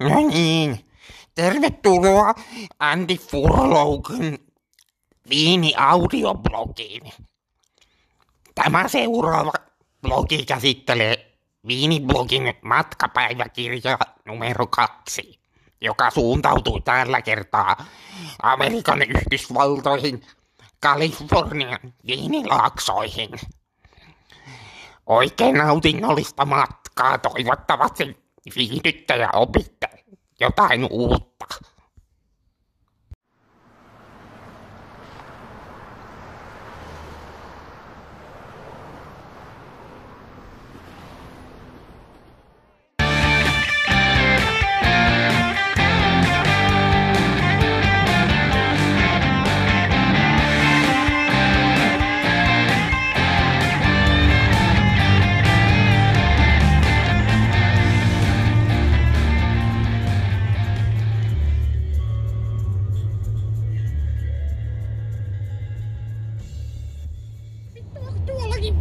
No niin, tervetuloa Andy Furloukin Viini audioblogiin. Tämä seuraava blogi käsittelee Viiniblogin matkapäiväkirja numero kaksi, joka suuntautui tällä kertaa Amerikan Yhdysvaltoihin, Kalifornian viinilaaksoihin. Oikein nautinnollista matkaa toivottavasti Friede der Arbeiter, ja, bei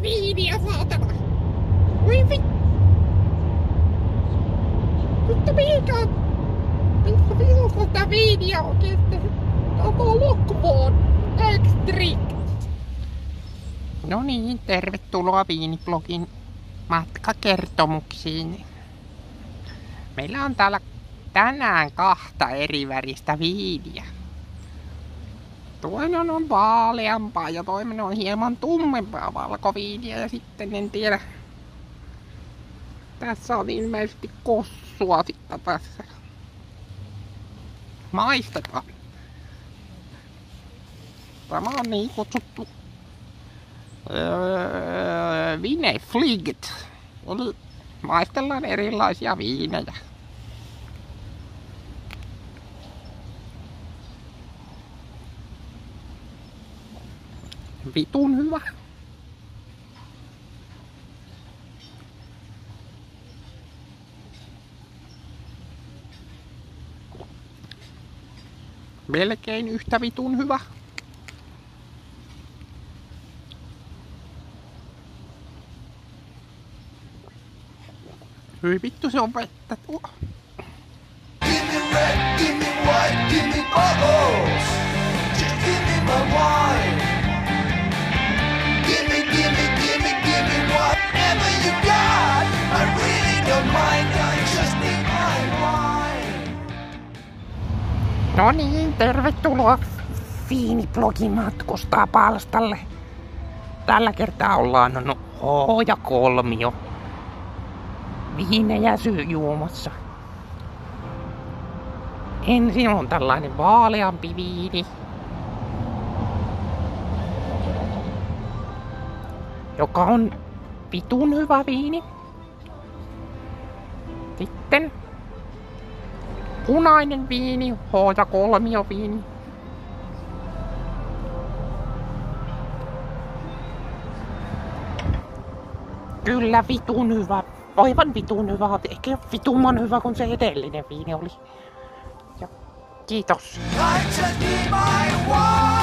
viiniä, saatana. Oi vittu. Mutta mihinkä on? Minkä vilussa sitä viiniä oikeesti? Koko lukkoon. Extric. No niin, tervetuloa Viiniblogin matkakertomuksiin. Meillä on täällä tänään kahta eri väristä viiniä. Toinen on vaaleampaa ja toinen on hieman tummempaa valkoviiniä ja sitten en tiedä. Tässä on ilmeisesti kossua sitten tässä. Maistetaan. Tämä on niin kutsuttu öö, vinefligt. Eli maistellaan erilaisia viinejä. Vitun hyvä. Melkein yhtä vitun hyvä. Hyi vittu se on vettä tuo. No niin, tervetuloa Fiiniblogin matkustaa palstalle. Tällä kertaa ollaan no, Hooja kolmio. Viinejä syy juomassa. Ensin on tällainen vaaleampi viini. Joka on vitun hyvä viini. Sitten punainen viini, hooja kolmio viini. Kyllä vitun hyvä, aivan vitun hyvä, ehkä vitumman hyvä kuin se edellinen viini oli. Ja kiitos. I just need my.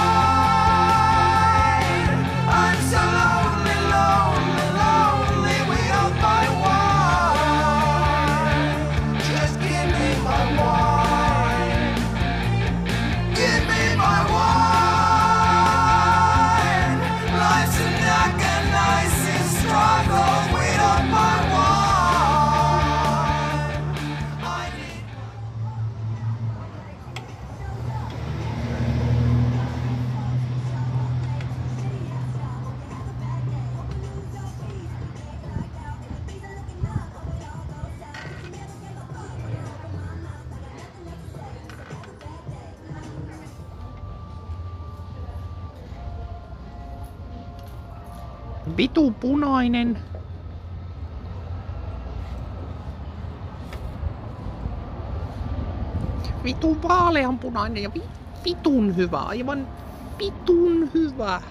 Vitu punainen. Vitu vaaleanpunainen ja vi, vitun hyvä, aivan vitun hyvä.